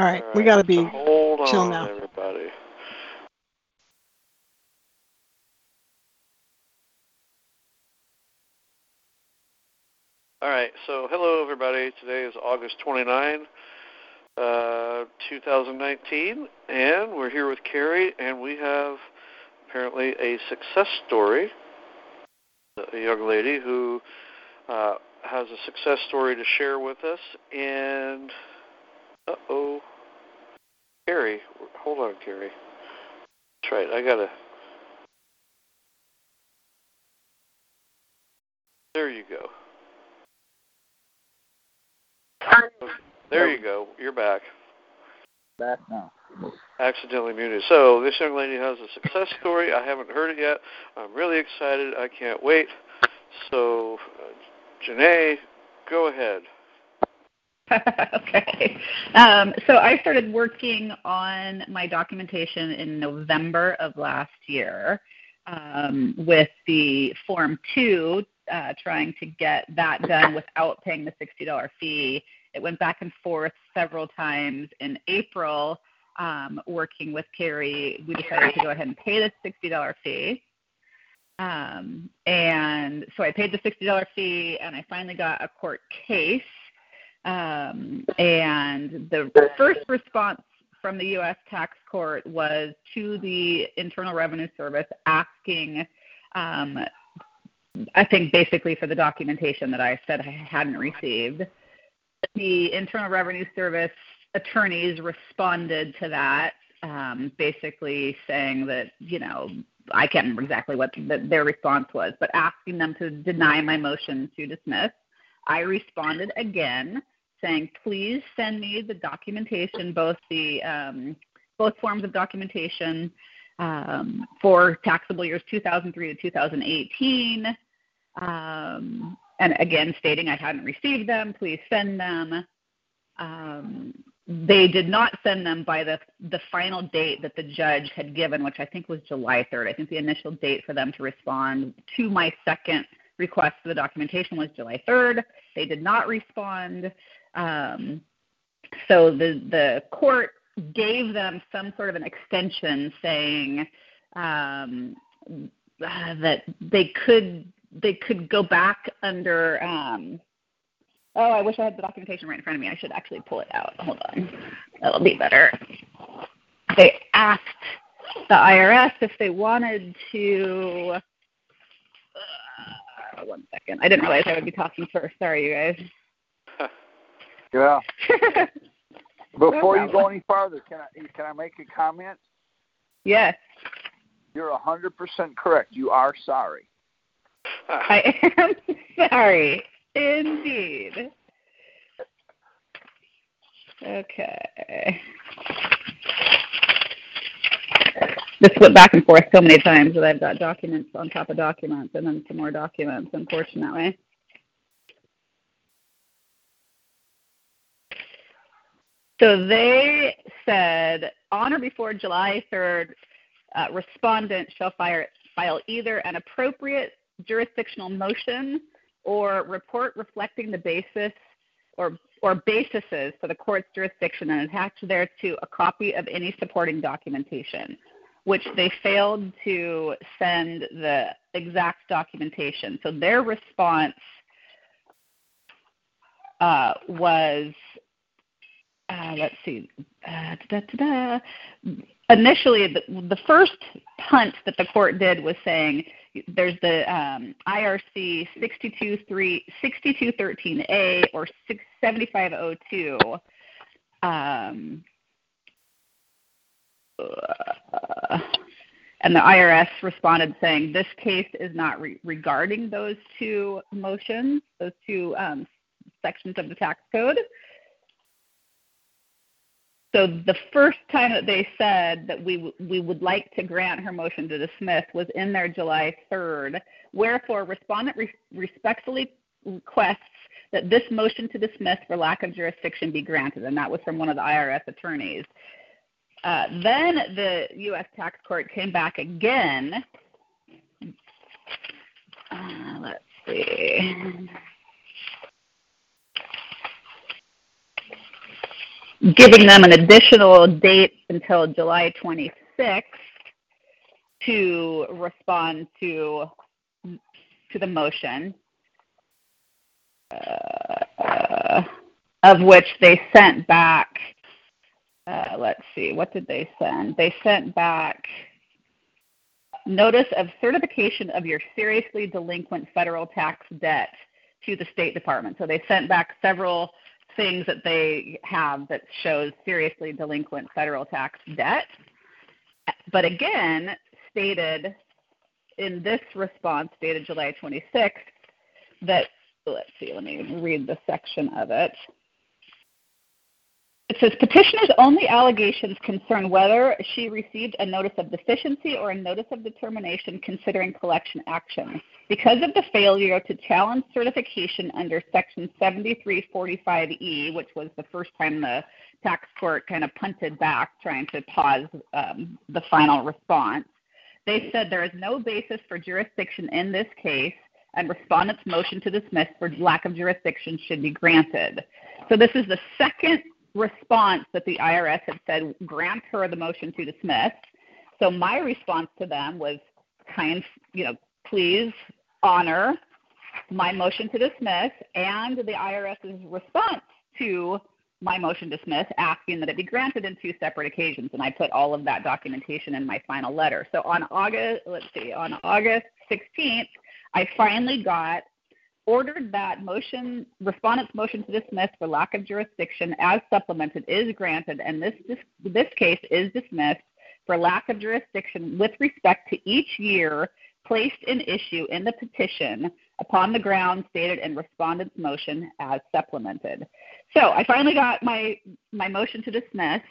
All right, we got to be so hold chill on, now. everybody. All right, so hello everybody. Today is August 29, uh, 2019, and we're here with Cary, and we have apparently a success story. A young lady who uh, has a success story to share with us, and uh oh, Cary, hold on, Gary. That's right, I gotta. There you go. There you go. You're back. Back now. Accidentally muted. So this young lady has a success story. I haven't heard it yet. I'm really excited. I can't wait. So, uh, Janae, go ahead. okay. Um, so I started working on my documentation in November of last year um, with the Form 2, uh, trying to get that done without paying the $60 fee. It went back and forth several times. In April, um, working with Cary, we decided to go ahead and pay the $60 fee. Um, and so I paid the $60 fee, and I finally got a court case. Um, and the first response from the U.S. tax court was to the Internal Revenue Service asking, um, I think basically for the documentation that I said I hadn't received. The Internal Revenue Service attorneys responded to that, um, basically saying that, you know, I can't remember exactly what the, their response was, but asking them to deny my motion to dismiss. I responded again saying, please send me the documentation, both the um, both forms of documentation um, for taxable years 2003 to 2018, um, and again stating I hadn't received them. Please send them. Um, they did not send them by the the final date that the judge had given, which I think was July 3rd. I think the initial date for them to respond to my second request for the documentation was July 3rd. They did not respond. Um, so the the court gave them some sort of an extension saying um, that they could they could go back under. Um, oh, I wish I had the documentation right in front of me. I should actually pull it out. Hold on, that'll be better. They asked the IRS if they wanted to. Uh, one second. I didn't realize I would be talking first. Sorry, you guys. Yeah. Before you go any farther, can I can I make a comment? yes, You're a hundred percent correct. You are sorry. I am sorry. Indeed. Okay. This went back and forth so many times that I've got documents on top of documents and then some more documents, unfortunately. So they said on or before July 3rd, uh, respondent shall fire, file either an appropriate jurisdictional motion or report reflecting the basis or, or bases for the court's jurisdiction and attach thereto a copy of any supporting documentation, which they failed to send the exact documentation. So their response uh, was uh, let's see. Uh, da-da-da-da. Initially, the, the first punt that the court did was saying there's the um, IRC 623 6213A or 7502. Um, uh, and the IRS responded saying this case is not re- regarding those two motions, those two um, sections of the tax code. So the first time that they said that we we would like to grant her motion to dismiss was in their July 3rd. Wherefore, respondent re- respectfully requests that this motion to dismiss for lack of jurisdiction be granted, and that was from one of the IRS attorneys. Uh, then the U.S. tax court came back again. Uh, let's see. Giving them an additional date until July 26th to respond to to the motion, uh, of which they sent back. Uh, let's see, what did they send? They sent back notice of certification of your seriously delinquent federal tax debt to the State Department. So they sent back several things that they have that shows seriously delinquent federal tax debt. But again, stated in this response dated July 26th that, let's see, let me read the section of it. It says petitioner's only allegations concern whether she received a notice of deficiency or a notice of determination considering collection action. Because of the failure to challenge certification under Section 7345E, which was the first time the tax court kind of punted back trying to pause um, the final response, they said there is no basis for jurisdiction in this case and respondent's motion to dismiss for lack of jurisdiction should be granted. So this is the second response that the IRS had said, grant her the motion to dismiss. So my response to them was kind, you know, please honor my motion to dismiss and the IRS's response to my motion to dismiss, asking that it be granted in two separate occasions. And I put all of that documentation in my final letter. So on August, let's see, on August 16th, I finally got ordered that motion, respondent's motion to dismiss for lack of jurisdiction as supplemented is granted, and this, this, this case is dismissed for lack of jurisdiction with respect to each year placed in issue in the petition upon the grounds stated in respondent's motion as supplemented. So I finally got my, my motion to dismiss.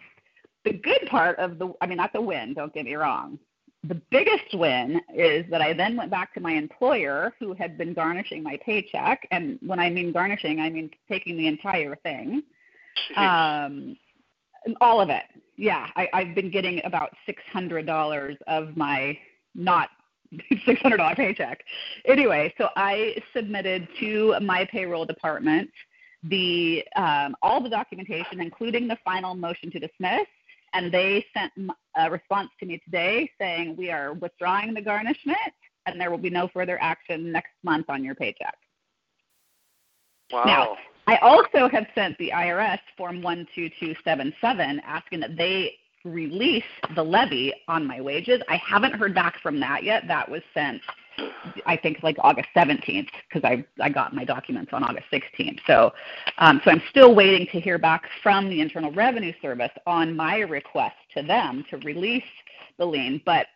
The good part of the, I mean, not the win, don't get me wrong, the biggest win is that I then went back to my employer who had been garnishing my paycheck. And when I mean garnishing, I mean taking the entire thing. Um, all of it. Yeah, I, I've been getting about $600 of my not $600 paycheck. Anyway, so I submitted to my payroll department the um, all the documentation, including the final motion to dismiss, and they sent a response to me today saying we are withdrawing the garnishment and there will be no further action next month on your paycheck. Wow. Now, I also have sent the IRS Form 12277 asking that they release the levy on my wages. I haven't heard back from that yet. That was sent I think like August 17th because I I got my documents on August 16th. So um, so I'm still waiting to hear back from the Internal Revenue Service on my request to them to release the lien. But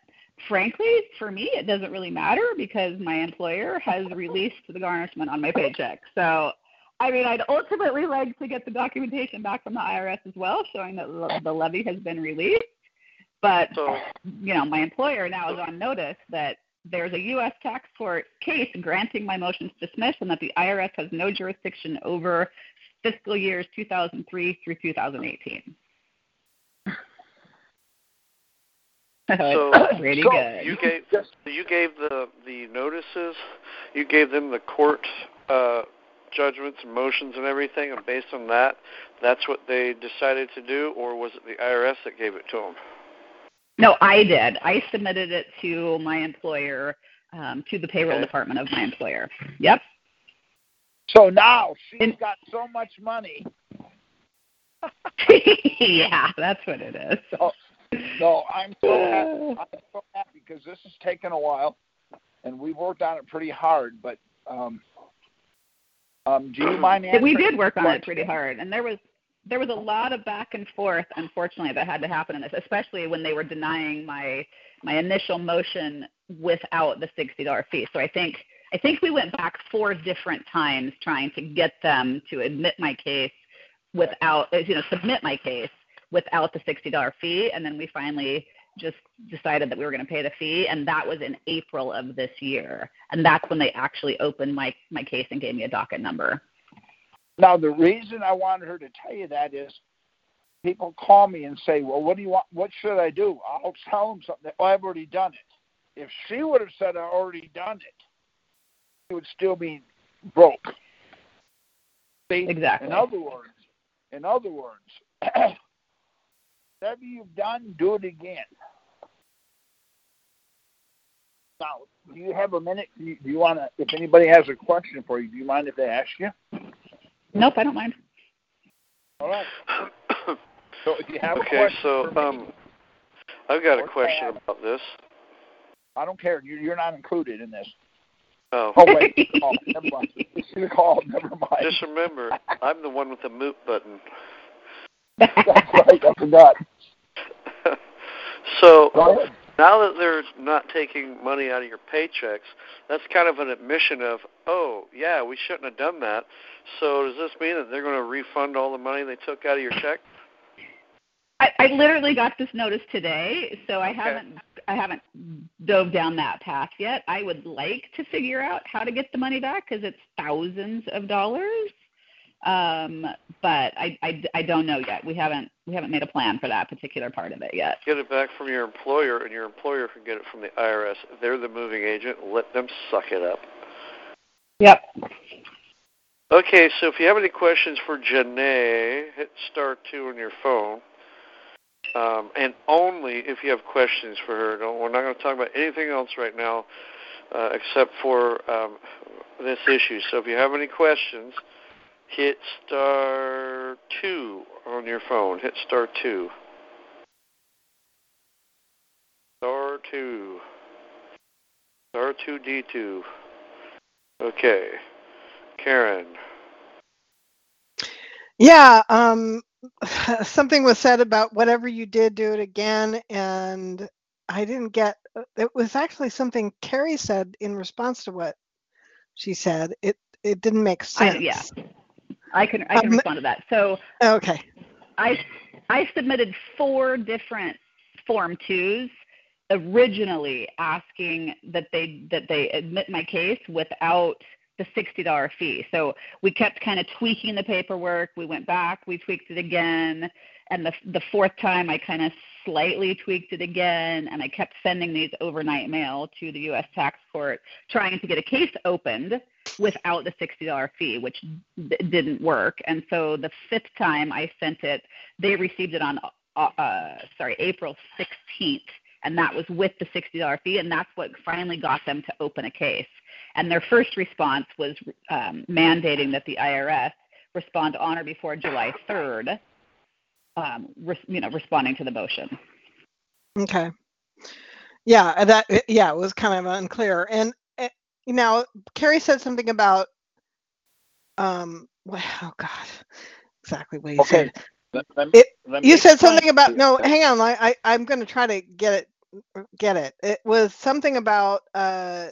frankly, for me, it doesn't really matter because my employer has released the garnishment on my paycheck. So I mean, I'd ultimately like to get the documentation back from the IRS as well, showing that the levy has been released. But you know, my employer now is on notice that there's a U.S. tax court case granting my motion to dismiss and that the IRS has no jurisdiction over fiscal years 2003 through 2018. So, pretty so good. You gave you gave the the notices, you gave them the court uh, judgments and motions and everything, and based on that, that's what they decided to do, or was it the IRS that gave it to them? No, I did. I submitted it to my employer, um, to the payroll department of my employer. Yep. so now she's And- got so much money. yeah, that's what it is. Oh, No, I'm so happy. I'm so happy because this has taken a while, and we've worked on it pretty hard. But um, um, do you mind we did work on it pretty hard, and there was there was a lot of back and forth, unfortunately, that had to happen in this, especially when they were denying my my initial motion without the sixty dollar fee. So I think I think we went back four different times trying to get them to admit my case without uh, you know submit my case without the $60 fee. And then we finally just decided that we were going to pay the fee. And that was in April of this year. And that's when they actually opened my, my case and gave me a docket number. Now, the reason I wanted her to tell you that is people call me and say, well, what do you want? What should I do? I'll tell them something. Oh, I've already done it. If she would have said I already done it, it would still be broke. See? Exactly. In other words, in other words, whatever you've done, do it again. Now, do you have a minute? Do you, do you want to? If anybody has a question for you, do you mind if they ask you? Nope, I don't mind. All right. So if you have a okay, so for me, um, I've got a question tab. about this. I don't care. You, you're not included in this. Oh, Oh wait, oh, never mind. You should have called. Never mind. just remember, I'm the one with the mute button. That's right. I forgot. so Go ahead. Now that they're not taking money out of your paychecks, that's kind of an admission of, oh, yeah, we shouldn't have done that. So does this mean that they're going to refund all the money they took out of your check? I, I literally got this notice today, so I Okay. haven't I haven't dove down that path yet. I would like to figure out how to get the money back because it's thousands of dollars, um, but I, I, I don't know yet. We haven't we haven't made a plan for that particular part of it yet. Get it back from your employer, and your employer can get it from the IRS. They're the moving agent. Let them suck it up. Yep. Okay, so if you have any questions for Janae, hit star two on your phone. Um, and only if you have questions for her. Don't, we're not going to talk about anything else right now uh, except for um, this issue. So if you have any questions, hit star two on your phone. Hit star two. Star two. Star two D two. Okay. Karen. Yeah, um, something was said about whatever you did, do it again, and I didn't get. It was actually something Cary said in response to what she said. It it didn't make sense. I, sense. yeah. I can I can Um, respond to that. So Okay. I I submitted four different form twos originally asking that they that they admit my case without the sixty dollar fee. So we kept kind of tweaking the paperwork. We went back, we tweaked it again, and the the fourth time I kind of slightly tweaked it again, and I kept sending these overnight mail to the U.S. tax court, trying to get a case opened without the sixty dollar fee, which d- didn't work. And so the fifth time I sent it, they received it on uh, uh, sorry April sixteenth, and that was with the sixty dollar fee, and that's what finally got them to open a case. And their first response was um, mandating that the IRS respond on or before July third. Um, res- you know, responding to the motion. Okay. Yeah, that yeah, it was kind of unclear. And you know, Cary said something about um well, oh god. Exactly what you Okay. said. Let- let me- It- let You said something about no, you. hang on. I, I I'm going to try to get it get it. It was something about uh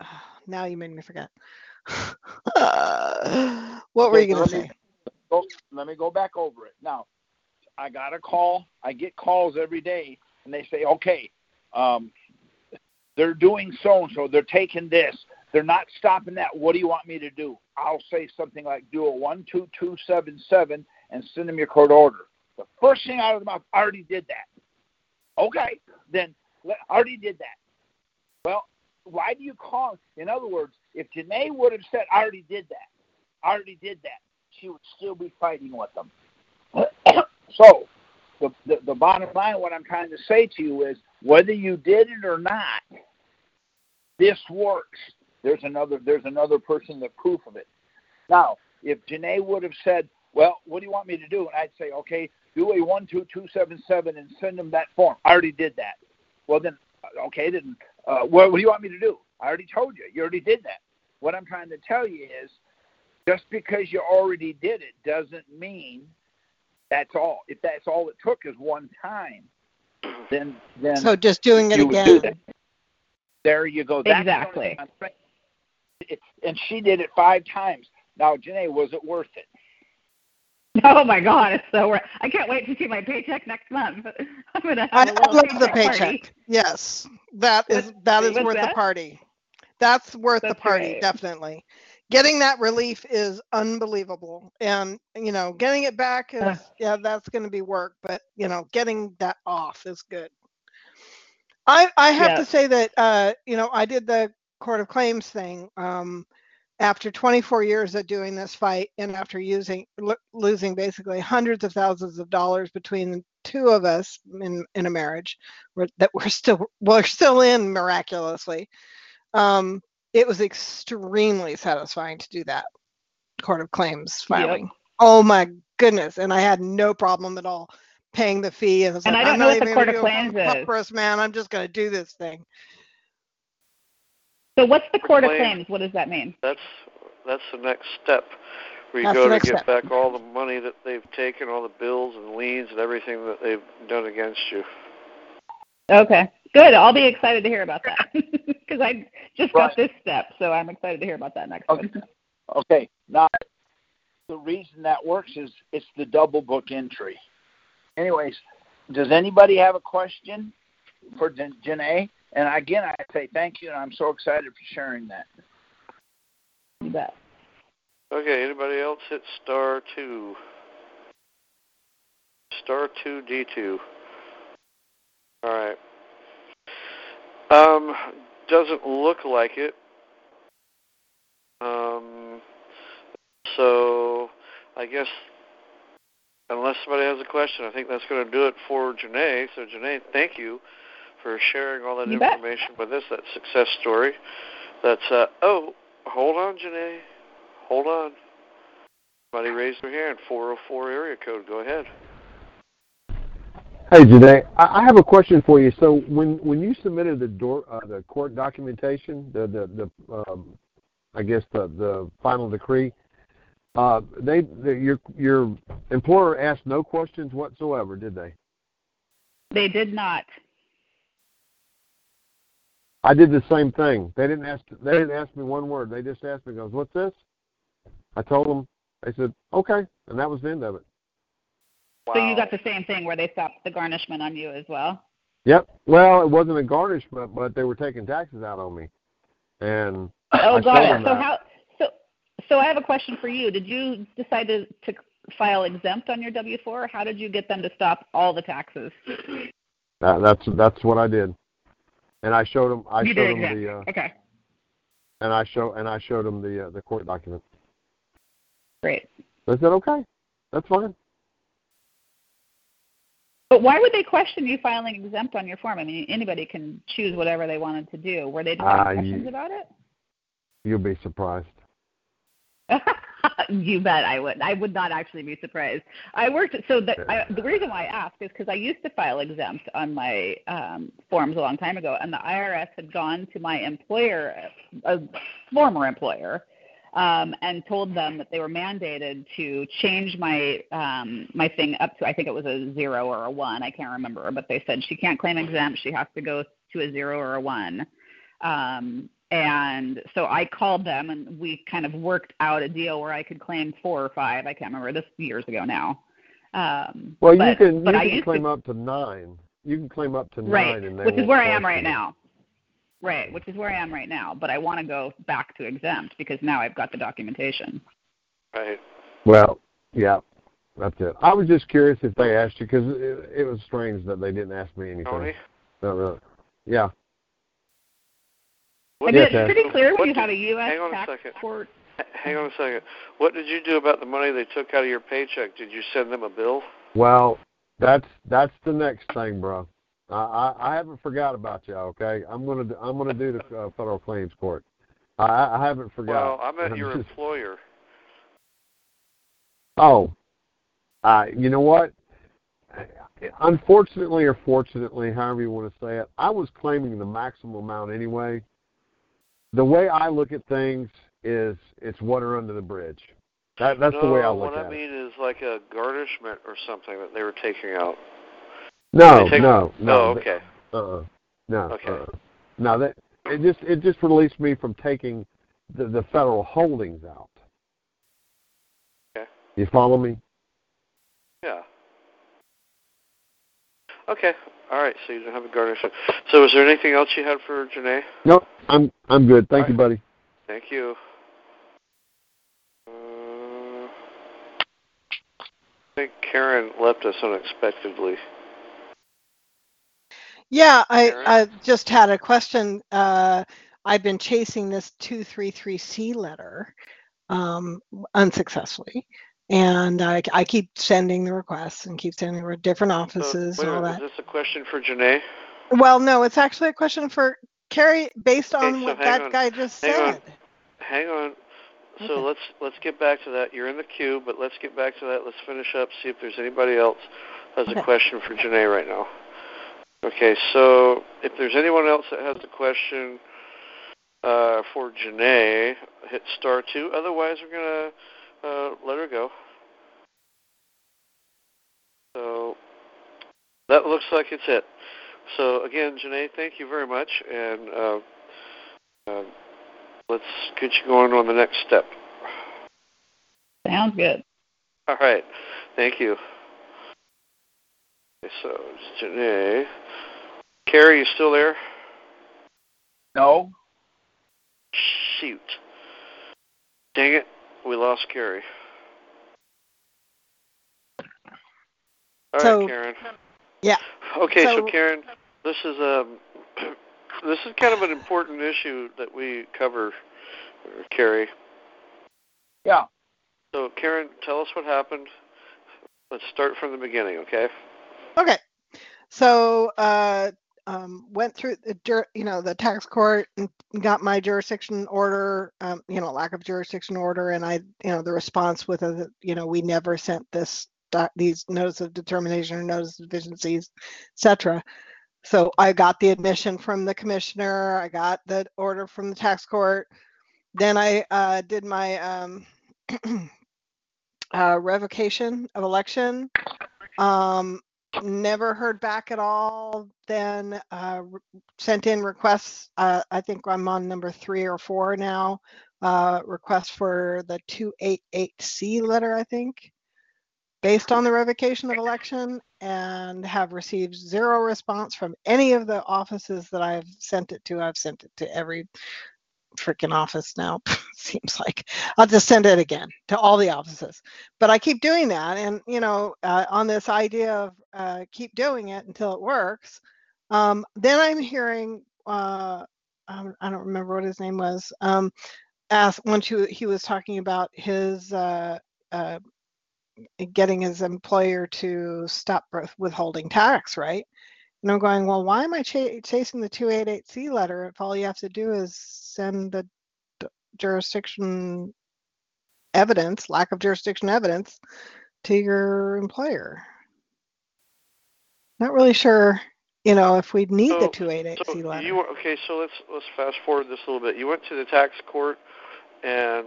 now you made me forget. what were you going to say? Go, let me go back over it. Now, I got a call. I get calls every day, and they say, okay, um, they're doing so and so. They're taking this. They're not stopping that. What do you want me to do? I'll say something like, do a one two two seven seven and send them your court order. The first thing out of the mouth, I already did that. Okay, then I already did that. Well, why do you call? In other words, if Janae would have said, I already did that, I already did that, she would still be fighting with them. so, the, the, the bottom line, what I'm trying to say to you is whether you did it or not, this works. There's another there's another person that proof of it. Now, if Janae would have said, "Well, what do you want me to do?" and I'd say, "Okay, do a one two two seven seven and send them that form." I already did that. Well, then, okay, then uh, what, what do you want me to do? I already told you. You already did that. What I'm trying to tell you is, just because you already did it doesn't mean that's all. If that's all it took is one time, then then So just doing it you would do again. that. There you go. That's Exactly. thing I'm saying. It, and she did it five times. Now, Janae, was it worth it? Oh my God, it's so. wor- I can't wait to see my paycheck next month. I'm gonna I have a little love the paycheck paycheck. party. Yes, that is that is what's worth the party. That's worth the party, right. definitely. Getting that relief is unbelievable, and you know, getting it back is Ugh. yeah, that's going to be work. But you know, getting that off is good. I I have Yeah. to say that uh, you know I did the court of claims thing um, after 24 years of doing this fight, and after using lo- losing basically hundreds of thousands of dollars between the two of us in in a marriage we're, that we're still we're still in miraculously. Um, it was extremely satisfying to do that court of claims filing. Oh my goodness! And I had no problem at all paying the fee. And, I was And like, I don't I'm know what the court of claims is. papyrus, man. I'm just going to do this thing. So what's the court of Claim. claims? What does that mean? That's that's the next step. Where you go to get step. back all the money that they've taken, all the bills and liens and everything that they've done against you. Okay, good. I'll be excited to hear about that because I just Right. got this step, so I'm excited to hear about that next Okay. one. Okay, now the reason that works is it's the double book entry. Anyways, does anybody have a question for Jan- Janae? And again, I say thank you, and I'm so excited for sharing that. You bet. Okay, anybody else hit star two? Star two D two. All right. Um, doesn't look like it. Um, so I guess unless somebody has a question, I think that's going to do it for Janae. So Janae, thank you for sharing all that You bet. information with us. That success story. That's uh oh, hold on, Janae. Hold on. Somebody raised their hand. 404 area code. Go ahead. Hey, Janae, I I have a question for you. So when when you submitted the door uh, the court documentation, the the, the um, I guess the the final decree, uh, they the, your your employer asked no questions whatsoever, did they? They did not. I did the same thing. They didn't ask they didn't ask me one word. They just asked me, "Goes, what's this?" I told them. They said, "Okay," and that was the end of it. Wow. So you got the same thing where they stopped the garnishment on you as well. Yep. Well, it wasn't a garnishment, but they were taking taxes out on me, and Oh, I got it. So that. how? So, so I have a question for you. Did you decide to, to file exempt on your W four? or How did you get them to stop all the taxes? That, that's that's what I did, and I showed them. I you showed them the uh, okay, and I show and I showed them the uh, the court document. great. They said, "Okay, that's fine." But why would they question you filing exempt on your form? I mean, anybody can choose whatever they wanted to do. Were they just Ah, asking you- questions about it? You'll be surprised. you bet I would. I would not actually be surprised. I worked so the I, the reason why I ask is because I used to file exempt on my um, forms a long time ago, and the IRS had gone to my employer, a former employer, um, and told them that they were mandated to change my um, my thing up to I think it was a zero or a one. I can't remember, but they said she can't claim exempt. She has to go to a zero or a one. Um, and so I called them and we kind of worked out a deal where I could claim four or five. I can't remember. This years ago now. Um, Well, but, you can you can claim to, up to nine. You can claim up to right, nine, and which is where I am right now. Right, which is where I am right now. But I want to go back to exempt because now I've got the documentation. Right. Well, yeah, that's it. I was just curious if they asked you because it, it was strange that they didn't ask me anything. Tony. Not really. Yeah. What I mean, Yes, it's Ed. pretty clear What when you did- have a U.S. hang on a tax second. court. Hang on a second. What did you do about the money they took out of your paycheck? Did you send them a bill? Well, that's that's the next thing, bro. I I, I haven't forgot about you. Okay, I'm gonna I'm gonna do the uh, federal claims court. I I haven't forgot. Well, I'm at your employer. Oh, uh, you know what? Unfortunately or fortunately, however you want to say it, I was claiming the maximum amount anyway. The way I look at things is it's water under the bridge. That that's no, the way I look at it. what I mean is like a garnishment or something that they were taking out. No, take- no, no. Oh, okay. Uh-uh. No. Okay. Uh-uh. No, that it just it just released me from taking the the federal holdings out. Okay. You follow me? Yeah. Okay. All right. So you don't have a garnish. So is there anything else you had for Janae? No, I'm I'm good. Thank All you, right. buddy. Thank you. Uh, I think Karen left us unexpectedly. Yeah, I, I just had a question. Uh, I've been chasing this 233C letter um, unsuccessfully. And I, I keep sending the requests and keep sending to different So, offices wait and all minute, that. Is this a question for Janae? Well, no, it's actually a question for Cary based Okay, on so what that on, guy just hang on. said. Hang on. So Okay. let's let's get back to that. You're in the queue, but let's get back to that. Let's finish up. See if there's anybody else has Okay. a question for Janae right now. Okay, so if there's anyone else that has a question uh, for Janae, hit star two. Otherwise, we're gonna uh, let her go. So that looks like it's it. So again, Janae, thank you very much, and uh, uh, let's get you going on the next step. Sounds good. All right, thank you. Okay, so it's Janae. Cary, you still there? No. Shoot. Dang it, we lost Cary. All right, So- Karen. Yeah. Okay, so, So- Karen, this is um, this is kind of an important issue that we cover, Cary. Yeah. So, Karen, tell us what happened. Let's start from the beginning, okay? Okay. So, uh, um, went through the, you know, the tax court and got my jurisdiction order, um, you know, lack of jurisdiction order, and I, you know, the response with a, you know, we never sent this, these notice of determination or notice of deficiencies, etc. So I got the admission from the commissioner, I got the order from the tax court. Then I, uh, did my, um, uh, revocation of election. Um, never heard back at all. Then uh, sent in requests. Uh, I think I'm on number three or four now. Uh, request for the 288C letter, I think, based on the revocation of election, and have received zero response from any of the offices that I've sent it to. I've sent it to every freaking office now. Seems like I'll just send it again to all the offices but I keep doing that. And, you know, uh, on this idea of uh, keep doing it until it works, um, then I'm hearing, uh, um, I don't remember what his name was, um, ask once he, he was talking about his uh, uh, getting his employer to stop withholding tax, right? And I'm going, well, why am I ch- chasing the 288C letter if all you have to do is send the d- jurisdiction evidence, lack of jurisdiction evidence to your employer. Not really sure, you know, if we'd need the 288C So letter. you okay? So let's let's fast forward this a little bit. You went to the tax court, and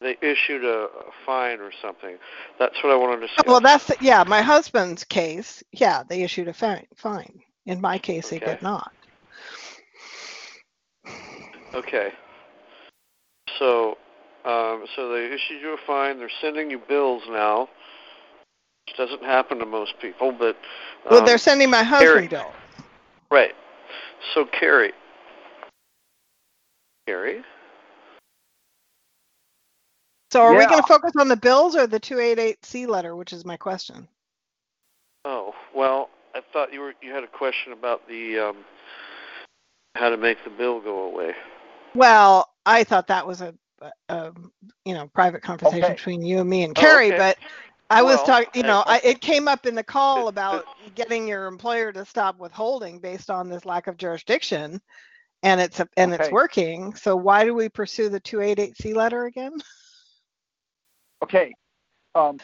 they issued a, a fine or something. That's what I want to discuss. well, that's yeah. My husband's case, yeah, they issued a fine. Fine. In my case, they Okay. did not. Okay. So, um, so they issued you a fine. They're sending you bills now. Which doesn't happen to most people, but well, um, they're sending my husband bill. right. So, Cary, Cary, So are we going to focus on the bills or the 288C letter, which is my question? Oh well, I thought you were you had a question about the um, how to make the bill go away. Well, I thought that was a, a, a you know private conversation Okay. between you and me and Oh, Cary, okay. but I was Well, talking, you know, I- I, it came up in the call about getting your employer to stop withholding based on this lack of jurisdiction, and it's a, and it's working. So why do we pursue the 288C letter again? Okay. Um,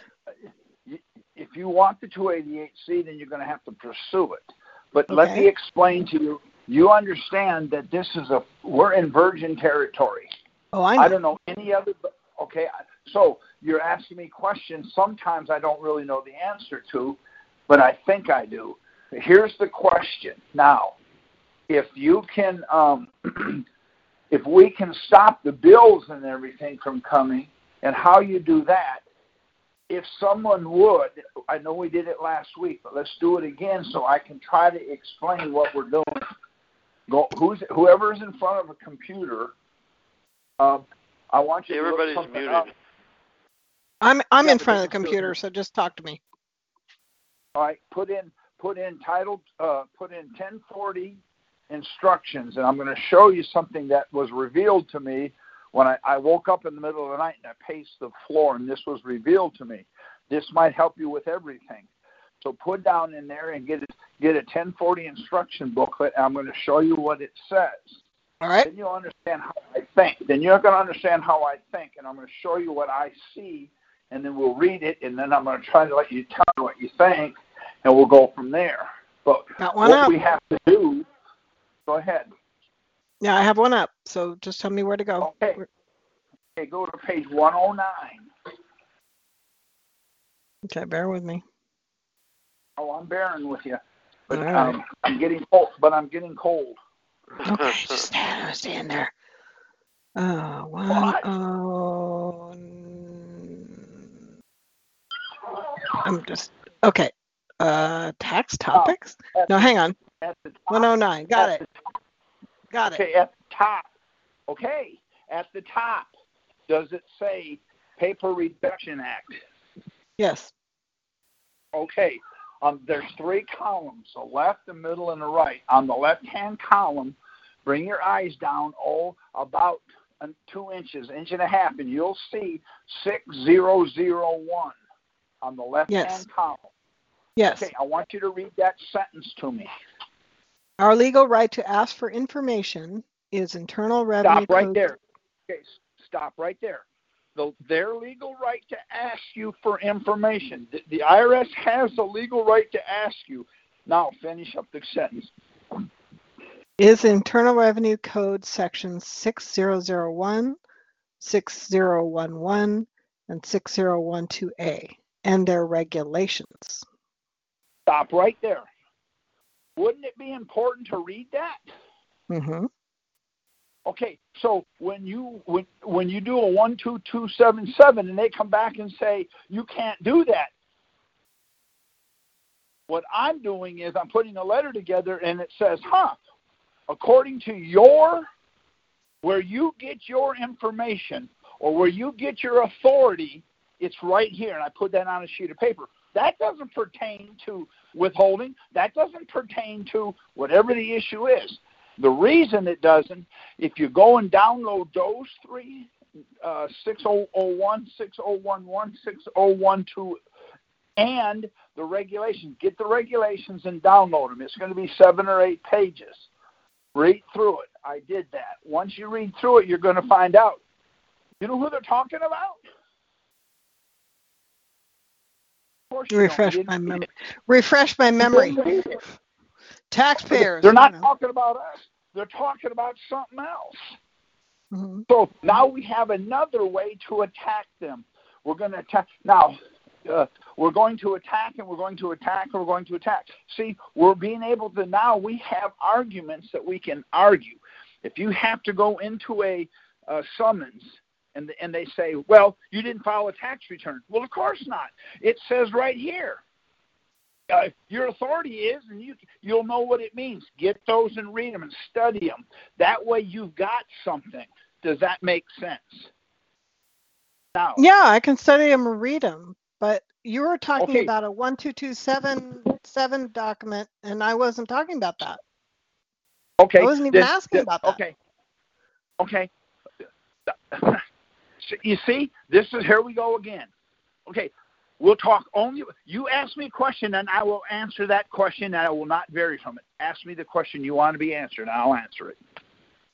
if you want the 288C, then you're going to have to pursue it. But let me explain to you. You understand that this is a we're in virgin territory. Oh, I know. I don't know any other. Okay, so you're asking me questions. Sometimes I don't really know the answer to, but I think I do. Here's the question. Now, if you can, um, if we can stop the bills and everything from coming, and how you do that, if someone would, I know we did it last week, but let's do it again so I can try to explain what we're doing. Go, who's is in front of a computer. Um, I want you. Everybody's to look muted. Up. I'm I'm Yeah, in front of the computer, so just talk to me. All right, put in put in title uh, put in 1040 instructions, and I'm going to show you something that was revealed to me when I, I woke up in the middle of the night and I paced the floor, and this was revealed to me. This might help you with everything. So put down in there and get it, get a 1040 instruction booklet. And I'm going to show you what it says. All right. Then you'll understand how I think. Then you're going to understand how I think, and I'm going to show you what I see, and then we'll read it, and then I'm going to try to let you tell me what you think, and we'll go from there. But what up. we have to do, go ahead. Yeah, I have one up. So just tell me where to go. Okay. Okay, go to page 109. Okay, bear with me. Oh, I'm bearing with you, but All right. um, I'm getting cold. But I'm getting cold. Okay, just stand, stand there. Uh, one What? oh. I'm just okay. Uh, tax topics. At, No, hang on. at the top, 109. Got it. Got it. Okay, at the top. Okay, at the top, does it say Paper Reduction Act? Yes. Okay, um, there's three columns, the left, the middle, and the right. On the left-hand column, bring your eyes down, oh, about two inches, inch and a half, and you'll see 6001 on the left-hand Yes. column. Yes. Okay, I want you to read that sentence to me. Our legal right to ask for information is Internal Revenue Stop right Code- there. Okay, stop right there. The, their legal right to ask you for information. The, the IRS has the legal right to ask you. Now finish up the sentence. is Internal Revenue Code Section 6001, 6011, and 6012A, and their regulations. Stop right there. Wouldn't it be important to read that? hmm Okay, so when you when when you do a one two two seven seven and they come back and say you can't do that, what I'm doing is I'm putting a letter together and it says, huh, according to your where you get your information or where you get your authority, it's right here. And I put that on a sheet of paper. That doesn't pertain to withholding. That doesn't pertain to whatever the issue is. The reason it doesn't, if you go and download those three, uh, 6001, 6011, 6012, and the regulations, get the regulations and download them. It's going to be seven or eight pages. Read through it. I did that. Once you read through it, you're going to find out. You know who they're talking about? Course you don't. Refresh my memory. Refresh my memory. Didn't read it. Taxpayers. They're not talking about us. They're talking about something else. Mhm. So now we have another way to attack them. We're going to attack. Now, uh, we're going to attack and we're going to attack and we're going to attack. See, we're being able to now, we have arguments that we can argue. If you have to go into a uh, summons and, and they say, well, you didn't file a tax return. Well, of course not. It says right here. Uh, your authority is, and you you'll know what it means. Get those and read them and study them. That way, you've got something. Does that make sense? Now, Yeah, I can study them and read them, but you were talking Okay. about a 12277 document, and I wasn't talking about that. okay. I wasn't even then- asking then- about that. Okay, okay. So you see, this is here we go again. Okay, we'll talk only. You ask me a question, and I will answer that question, and I will not vary from it. Ask me the question you want to be answered, and I'll answer it.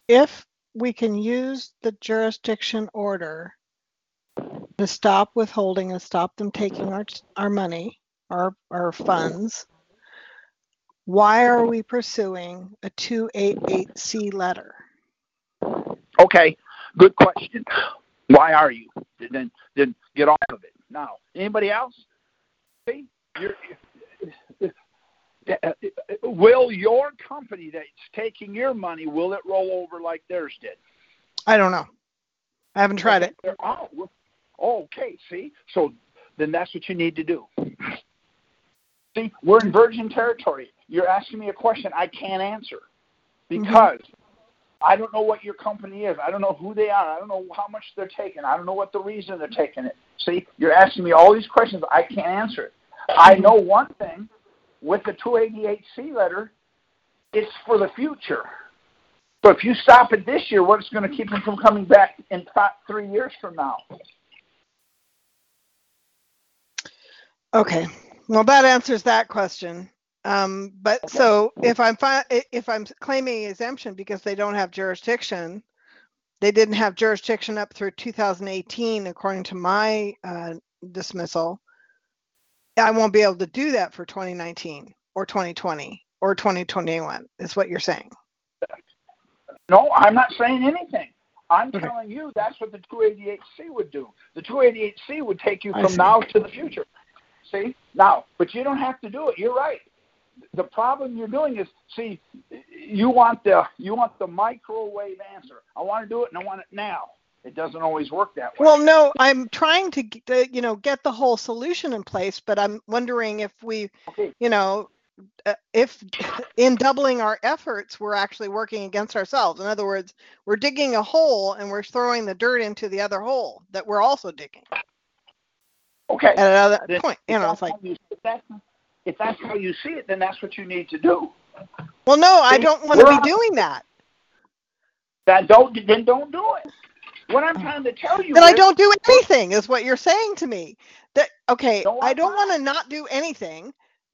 If we can use the jurisdiction order to stop withholding and stop them taking our our money, our our funds, why are we pursuing a 288C letter? Okay, good question. Why are you? Then then get off of it. Now, anybody else? See, you're, will your company that's taking your money will it roll over like theirs did? I don't know. I haven't tried it. Oh, okay. See, so then that's what you need to do. See, we're in virgin territory. You're asking me a question I can't answer Mm-hmm. I don't know what your company is. I don't know who they are. I don't know how much they're taking. I don't know what the reason they're taking it. See, you're asking me all these questions. I can't answer it. I know one thing with the 288C letter, it's for the future. So if you stop it this year, what's going to keep them from coming back in three years from now? Okay. Well, that answers that question. Um, but Okay. so if I'm fi- if I'm claiming exemption because they don't have jurisdiction, they didn't have jurisdiction up through 2018, according to my uh, dismissal. I won't be able to do that for 2019 or 2020 or 2021. Is what you're saying? No, I'm not saying anything. I'm Okay. telling you that's what the 288C would do. The 288C would take you from now to the future. See? Now, but you don't have to do it. You're right. The problem you're doing is see, you want the you want the microwave answer. I want to do it and I want it now. It doesn't always work that way. Well, no, I'm trying to, you know, get the whole solution in place, but I'm wondering if we, Okay. you know, uh, if in doubling our efforts, we're actually working against ourselves. In other words, we're digging a hole and we're throwing the dirt into the other hole that we're also digging Okay. at another Then point. You know, it's like, that's, if that's how you see it, then that's what you need to do. well, no, I don't want to be doing that. That don't then don't do it. What I'm trying to tell you Then I don't do anything, is what you're saying to me. That okay, No, I don't want to not do anything,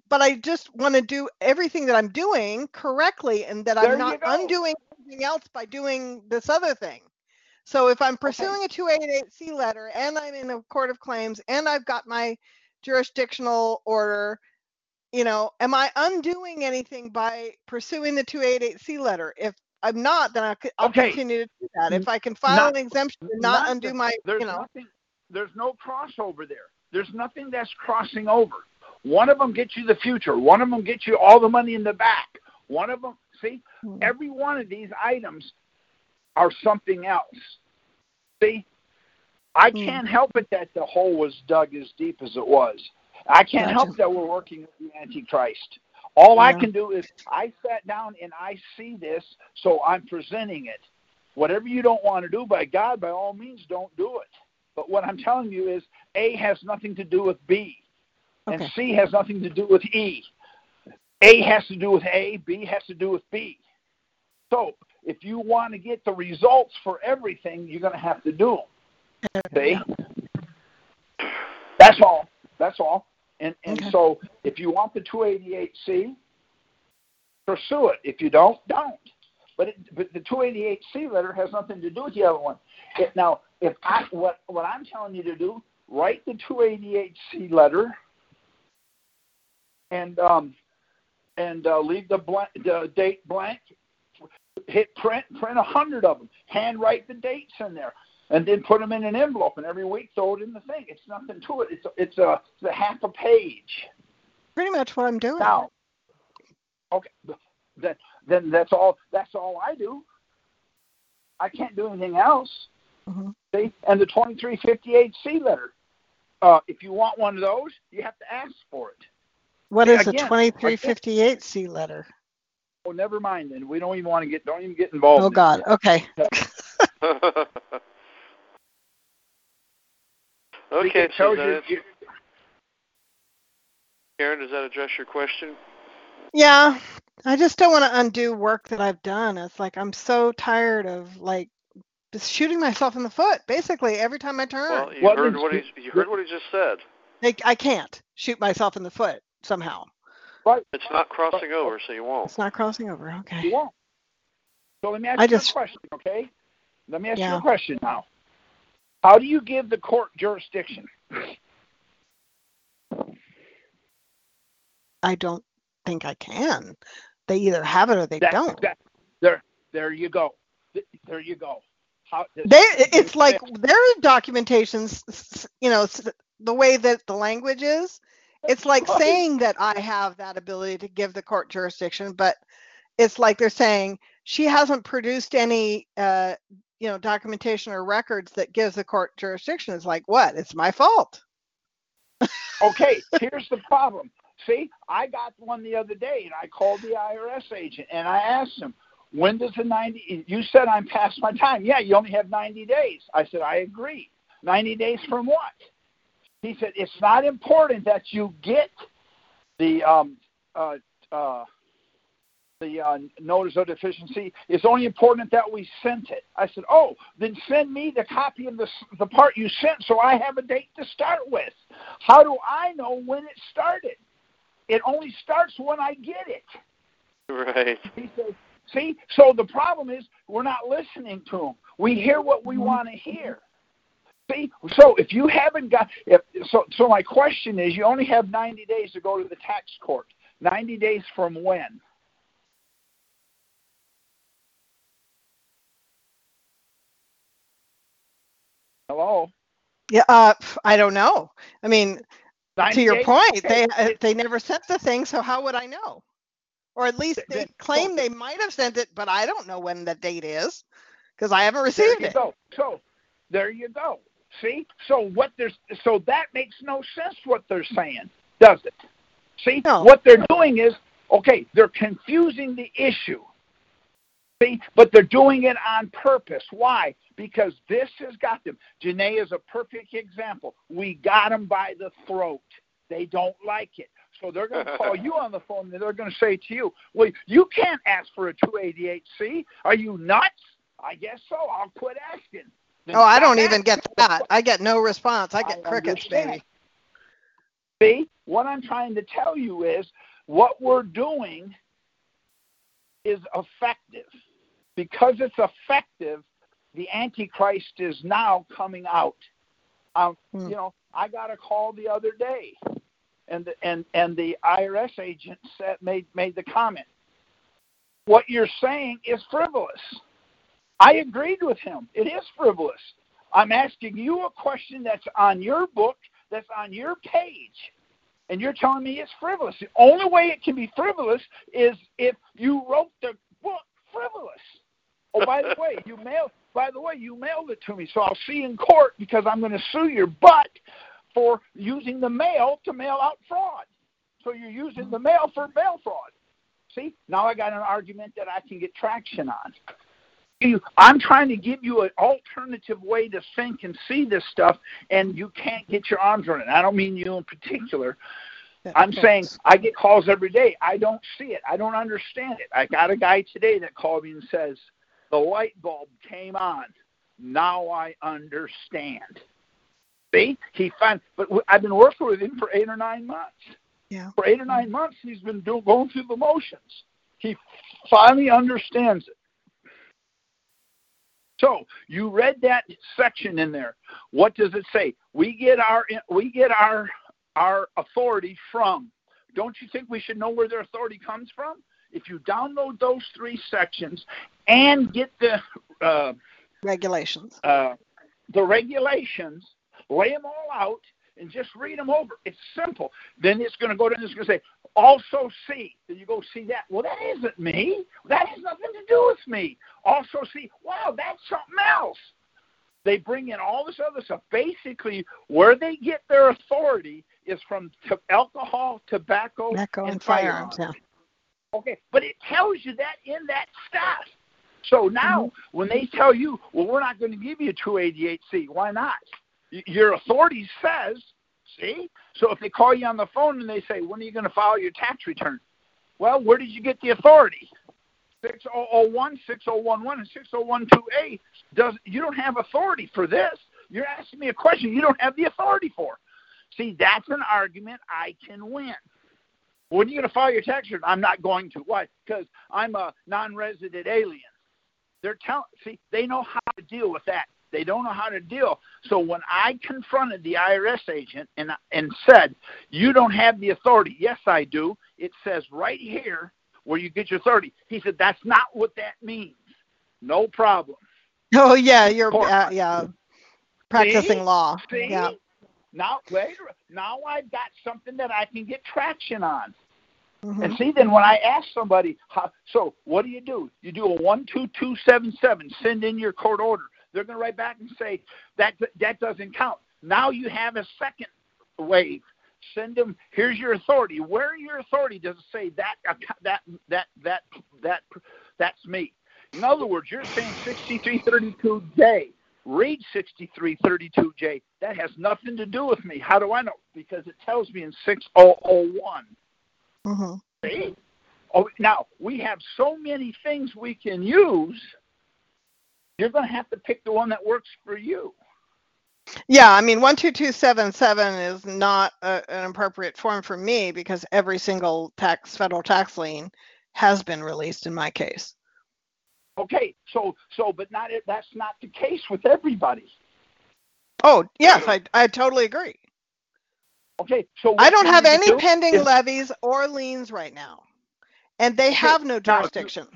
but I just want to do everything that I'm doing correctly, and that There I'm not undoing anything else by doing this other thing. So if I'm pursuing a 288C letter and I'm in a court of claims and I've got my jurisdictional order, you know, am I undoing anything by pursuing the 288C letter? If I'm not, then I'll, c- I'll Okay. continue to do that. If I can file Not- an exemption and not not undo my, There's you know. nothing. There's no crossover there. There's nothing that's crossing over. One of them gets you the future. One of them gets you all the money in the back. One of them, see, Hmm. every one of these items are something else. See, I Hmm. can't help it that the hole was dug as deep as it was. I can't Gotcha. help that we're working with the Antichrist. All I can do is I sat down and I see this, so I'm presenting it. Whatever you don't want to do by God, by all means, don't do it. But what I'm telling you is A has nothing to do with B, and Okay. C has nothing to do with E. A has to do with A, B has to do with B. So if you want to get the results for everything, you're going to have to do them. See? That's all. That's all. And and Okay. so if you want the 288C, pursue it. If you don't, don't. But it, but the 288C letter has nothing to do with the other one. It, now, if I what what I'm telling you to do, write the 288C letter and um and uh, leave the blank the date blank. Hit print, print a hundred of them. Handwrite the dates in there, and then put them in an envelope. And every week throw it in the thing. It's nothing to it. It's a, it's a it's a half a page. Pretty much what I'm doing. Now, okay, then then that's all. That's all I do. I can't do anything else. Mhm. See, and the 2358C letter. Uh, if you want one of those, you have to ask for it. What See, is a 2358C letter? Oh, never mind. Then we don't even want to get. Don't even get involved. Oh in it. God. Okay. okay, so tells that, you- Karen, does that address your question? Yeah. I just don't want to undo work that I've done. It's like I'm so tired of like just shooting myself in the foot. Basically, every time I turn, Well, you What heard what he you heard what he just said. Like, I can't shoot myself in the foot somehow. Right. It's not crossing over, so you won't. It's not crossing over. Okay. You Okay. won't. So let me ask I you just- a question, okay? Let me ask you a question now. How do you give the court jurisdiction? I don't think I can. They either have it or they That- don't. that- there, there you go. There you go. How, They, it's like their documentations, you know, the way that the language is, it's like saying that I have that ability to give the court jurisdiction, but it's like they're saying she hasn't produced any, uh, you know, documentation or records that gives the court jurisdiction. is like, what? It's my fault. okay, here's the problem. See, I got one the other day, and I called the IRS agent and I asked him, "When does the 90?" You said I'm past my time. Yeah, you only have 90 days. I said I agree. 90 days from what? He said it's not important that you get the um, uh, uh, the uh, notice of deficiency. It's only important that we sent it. I said, oh, then send me the copy of the the part you sent, so I have a date to start with. How do I know when it started? It only starts when I get it. Right. He says, see, so the problem is we're not listening to them. We hear what we want to hear. See, so if you haven't got, if, so so my question is, you only have 90 days to go to the tax court. 90 days from when? Hello. Yeah, uh, I don't know. I mean, to your point, they uh, they never sent the thing, so how would I know? Or at least they claim they might have sent it, but I don't know when the date is because I haven't There received you it. go. So there you go. See? So what there's so that makes no sense what they're saying, does it? See? No. What they're doing is okay, they're confusing the issue. See? But they're doing it on purpose. Why? Because this has got them. Janae is a perfect example. We got them by the throat. They don't like it. So they're going to call you on the phone and they're going to say to you, Well, you can't ask for a 288C. Are you nuts? I guess so. I'll quit asking. Then Oh, I don't even get that. I get no response. I get I crickets, understand. baby. See, what I'm trying to tell you is what we're doing is effective. Because it's effective, the Antichrist is now coming out. Um, Hmm. You know, I got a call the other day, and the, and and the IRS agent said made made the comment. What you're saying is frivolous. I agreed with him. It is frivolous. I'm asking you a question that's on your book, that's on your page, and you're telling me it's frivolous. The only way it can be frivolous is if you wrote the book frivolous. Oh, by the way, you mailed. By the way, you mailed it to me, so I'll see you in court because I'm going to sue your butt for using the mail to mail out fraud. So you're using the mail for mail fraud. See, now I got an argument that I can get traction on. You, I'm trying to give you an alternative way to think and see this stuff, and you can't get your arms around it. I don't mean you in particular. I'm saying I get calls every day. I don't see it. I don't understand it. I got a guy today that called me and says, the light bulb came on. Now I understand. See, he found, but I've been working with him for eight or nine months. Yeah. For eight or nine months, he's been doing, going through the motions. He finally understands it. So you read that section in there. What does it say? We get our we get our our authority from. Don't you think we should know where their authority comes from? If you download those three sections and get the uh, Regulations. uh, the regulations, lay them all out, and just read them over. It's simple. Then it's going to go down. It's going to say, also see. Then you go see that. Well, that isn't me. That has nothing to do with me. Also see. Wow, that's something else. They bring in all this other stuff. Basically, where they get their authority is from t- alcohol, tobacco, Tobacco and, and firearms. Yeah. Okay, but it tells you that in that stuff. So now, mm-hmm. when they tell you, well, we're not going to give you a 288C, why not? Your authority says, see? So if they call you on the phone and they say, when are you going to file your tax return? Well, where did you get the authority? 6001, 6011, and 6012A. Does you don't have authority for this. You're asking me a question you don't have the authority for. See, that's an argument I can win. When are you going to file your tax return? I'm not going to. Why? Because I'm a non-resident alien. They're telling. See, they know how to deal with that. They don't know how to deal. So when I confronted the IRS agent and and said, "You don't have the authority," yes, I do. It says right here where you get your authority. He said, "That's not what that means." No problem. Oh yeah, you're uh, yeah practicing See? law. See? Yeah. Now later, now I've got something that I can get traction on. Mhm. And see, then when I ask somebody, how, so what do you do? You do a one two two seven seven. Send in your court order. They're going to write back and say that that doesn't count. Now you have a second wave. Send them. Here's your authority. Where your authority does it say that that that that that that's me? In other words, you're saying 6332J. Read 6332J. That has nothing to do with me. How do I know? Because it tells me in 6001. Mm-hmm. See? Oh, now we have so many things we can use. You're going to have to pick the one that works for you. Yeah, I mean, 12277 is not a, an appropriate form for me because every single tax federal tax lien has been released in my case. Okay, so so but not that's not the case with everybody. Oh, yes, I I totally agree. Okay, so I don't have any do pending is- levies or liens right now. And they have no now, jurisdiction.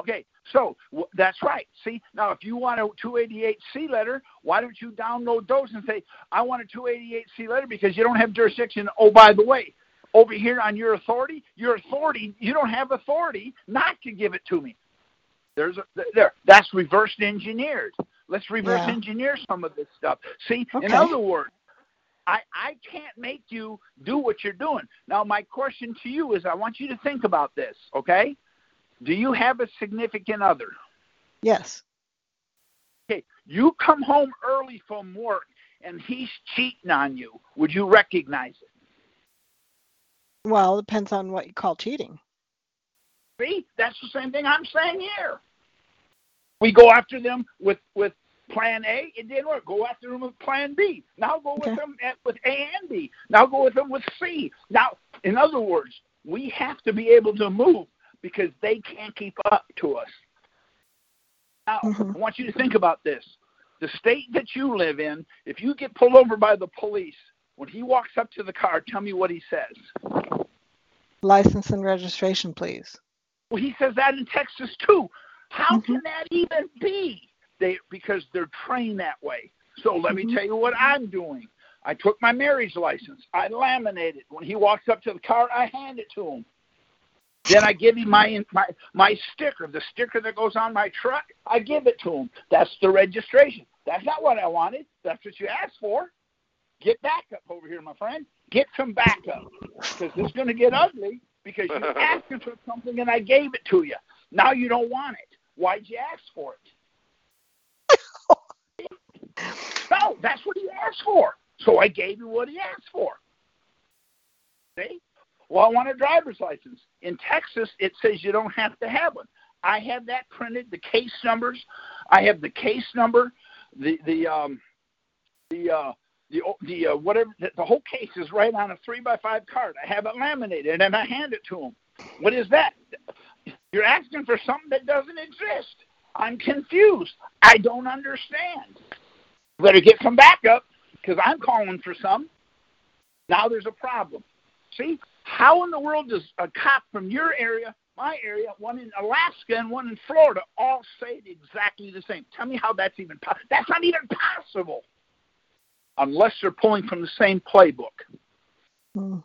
Okay, so w- that's right. See, now if you want a 288C letter, why don't you download those and say, I want a 288C letter because you don't have jurisdiction. Oh, by the way, over here on your authority, your authority, you don't have authority not to give it to me. There's a, there. That's reverse engineered. Let's reverse Yeah. engineer some of this stuff. See, in other words, I, I can't make you do what you're doing. Now, my question to you is I want you to think about this, okay? Do you have a significant other? Yes. Okay, you come home early from work and he's cheating on you. Would you recognize it? Well, it depends on what you call cheating. See, that's the same thing I'm saying here. We go after them with with Plan A, it didn't work. Go after them with Plan B. Now go with Okay. them at, with A and B. Now go with them with C. Now, in other words, we have to be able to move because they can't keep up to us. Now, Mhm. I want you to think about this. The state that you live in, if you get pulled over by the police, when he walks up to the car, tell me what he says. License and registration, please. Well, he says that in Texas too. How Mhm. can that even be? They because they're trained that way. So let Mhm. me tell you what I'm doing. I took my marriage license. I laminate it. When he walks up to the car, I hand it to him. Then I give him my my my sticker, the sticker that goes on my truck. I give it to him. That's the registration. That's not what I wanted. That's what you asked for. Get back up over here, my friend. Get some backup because this is going to get ugly because you asked for something and I gave it to you. Now you don't want it. Why'd you ask for it? No, that's what he asked for. So I gave him what he asked for. See? Well, I want a driver's license. In Texas, it says you don't have to have one. I have that printed, the case numbers. I have the case number, the the um, the uh, the the uh, whatever the, the whole case is right on a three by five card. I have it laminated and I hand it to him. What is that? You're asking for something that doesn't exist. I'm confused. I don't understand. Better get some backup because I'm calling for some. Now there's a problem. See, how in the world does a cop from your area, my area, one in Alaska and one in Florida, all say exactly the same? Tell me how that's even possible. That's not even possible unless they're pulling from the same playbook. Hmm.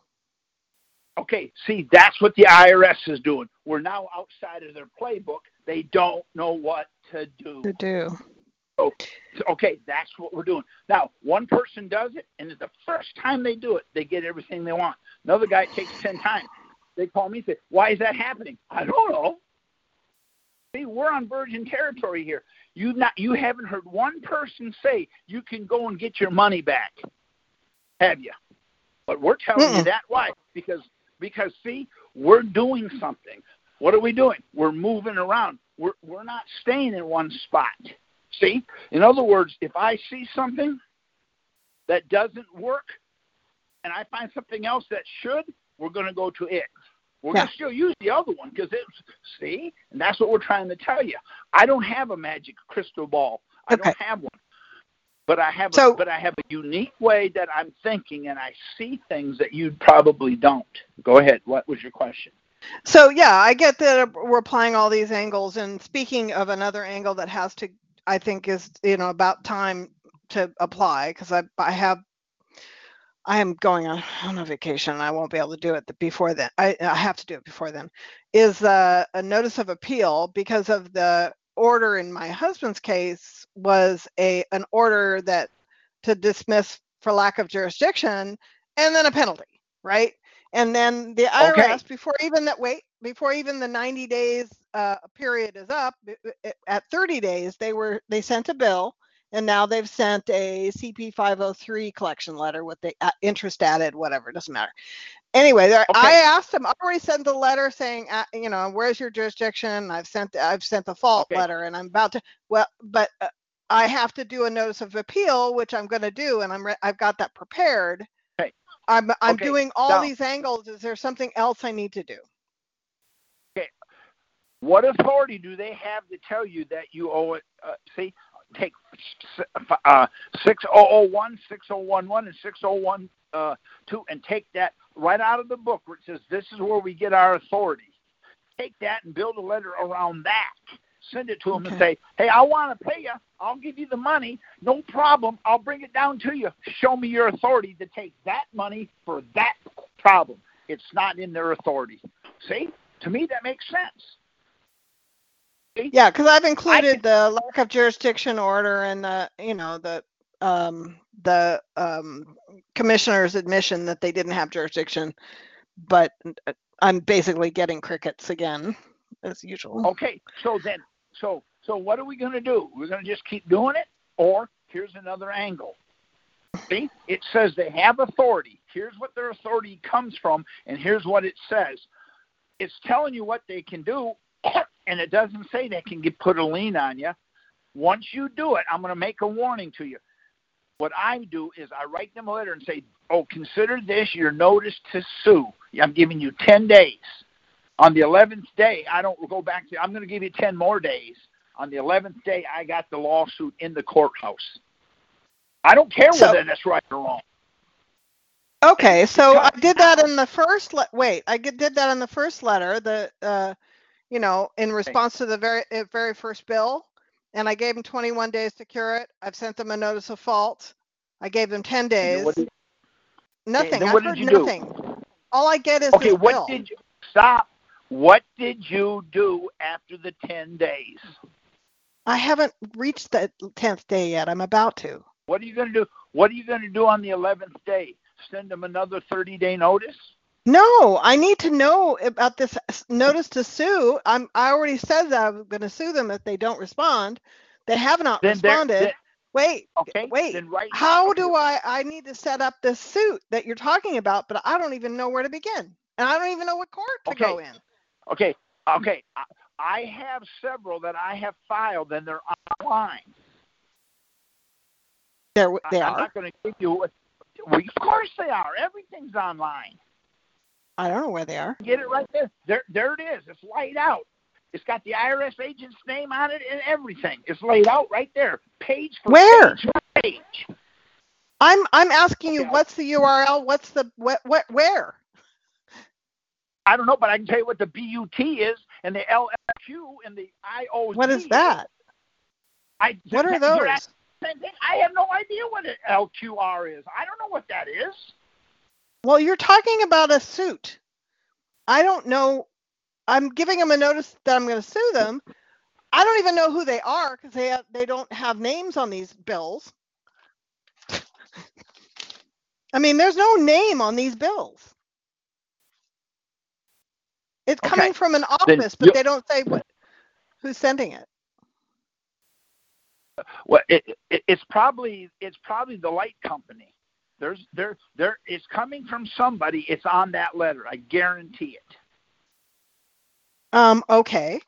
Okay, see, that's what the IRS is doing. We're now outside of their playbook. They don't know what to do. To do. So, okay, that's what we're doing. Now, one person does it, and the first time they do it, they get everything they want. Another guy takes 10 times. They call me and say, Why is that happening? I don't know. See, we're on virgin territory here. You not you haven't heard one person say you can go and get your money back. Have you? But we're telling you Mm-mm. that why? Because because see, we're doing something. What are we doing? We're moving around. We're we're not staying in one spot. See? In other words, if I see something that doesn't work and I find something else that should, we're going to go to it. We're going to still use the other one because it's, see? And that's what we're trying to tell you. I don't have a magic crystal ball. I Okay. don't have one. But I have So- a, but I have a unique way that I'm thinking and I see things that you probably don't. Go ahead. What was your question? So yeah, I get that we're applying all these angles. And speaking of another angle that has to, I think, is you know about time to apply because I I have I am going on, on a vacation. And I won't be able to do it before then. I, I have to do it before then. Is uh, a notice of appeal because of the order in my husband's case was a an order that to dismiss for lack of jurisdiction, and then a penalty, right? And then the IRS, Okay. before even that wait, before even the 90 days uh, period is up, at 30 days, they were they sent a bill, and now they've sent a CP 503 collection letter with the uh, interest added, whatever, it doesn't matter. Anyway, there, I asked them. I already sent the letter saying, uh, you know, where's your jurisdiction? I've sent I've sent the fault Okay. letter, and I'm about to. Well, but uh, I have to do a notice of appeal, which I'm going to do, and I'm re- I've got that prepared. I'm I'm Okay, doing all now- these angles. Is there something else I need to do? Okay. What authority do they have to tell you that you owe it? Uh, see, take uh, 6001, 6011, and 6012, uh, and take that right out of the book where it says this is where we get our authority. Take that and build a letter around that. Send it to them and say, hey, I want to pay you. I'll give you the money. No problem. I'll bring it down to you. Show me your authority to take that money for that problem. It's not in their authority. See? To me, that makes sense. See? Yeah, because I've included can- the lack of jurisdiction order and the you know the um the um commissioner's admission that they didn't have jurisdiction, but uh, I'm basically getting crickets again as usual. Okay, so then, so so what are we going to do? We're going to just keep doing it, or here's another angle. See, it says they have authority. Here's what their authority comes from, and here's what it says. It's telling you what they can do, and it doesn't say they can get put a lien on you. Once you do it, I'm going to make a warning to you. What I do is I write them a letter and say, "Oh, consider this your notice to sue. I'm giving you 10 days." On the 11th day, I don't go back to, I'm going to give you 10 more days. On the 11th day, I got the lawsuit in the courthouse. I don't care So- whether that's right or wrong. Okay, so I did that in the first le- wait, I did that in the first letter, the uh you know, in response to the very uh, very first bill, and I gave them 21 days to cure it. I've sent them a notice of fault. I gave them 10 days. did- Nothing. I've did heard you do? nothing. All I get is Okay, what bill. did you, stop. What did you do after the 10 days? I haven't reached the 10th day yet. I'm about to. What are you going to do? What are you going to do on the 11th day? Send them another 30 day notice? No, I need to know about this notice to sue. I'm I already said that I'm going to sue them if they don't respond. They have not Then responded. then- wait, Okay, wait. right How do I I need to set up this suit that you're talking about, but I don't even know where to begin. And I don't even know what court to go Okay. in. Okay, okay. I, I have several that I have filed and they're online. There they I, I'm are. not going to give you what. Well, of course they are. Everything's online. I don't know where they are. Get it right there. There, there it is. It's laid out. It's got the IRS agent's name on it and everything. It's laid out right there, page for Where? page for page. I'm I'm asking you Okay. what's the URL? What's the what what where? I don't know, but I can tell you what the BUT is and the LFQ and the IOZ. What is that? I, What are those? asking the same thing. I have no idea what an LQR is. I don't know what that is. Well, you're talking about a suit. I don't know. I'm giving them a notice that I'm going to sue them. I don't even know who they are because they have, they don't have names on these bills. I mean, there's no name on these bills. It's coming from an Then office, but they don't say what who's sending it. Well, it, it, it's probably it's probably the light company. There's there there it's coming from somebody. It's on that letter. I guarantee it. Um, okay.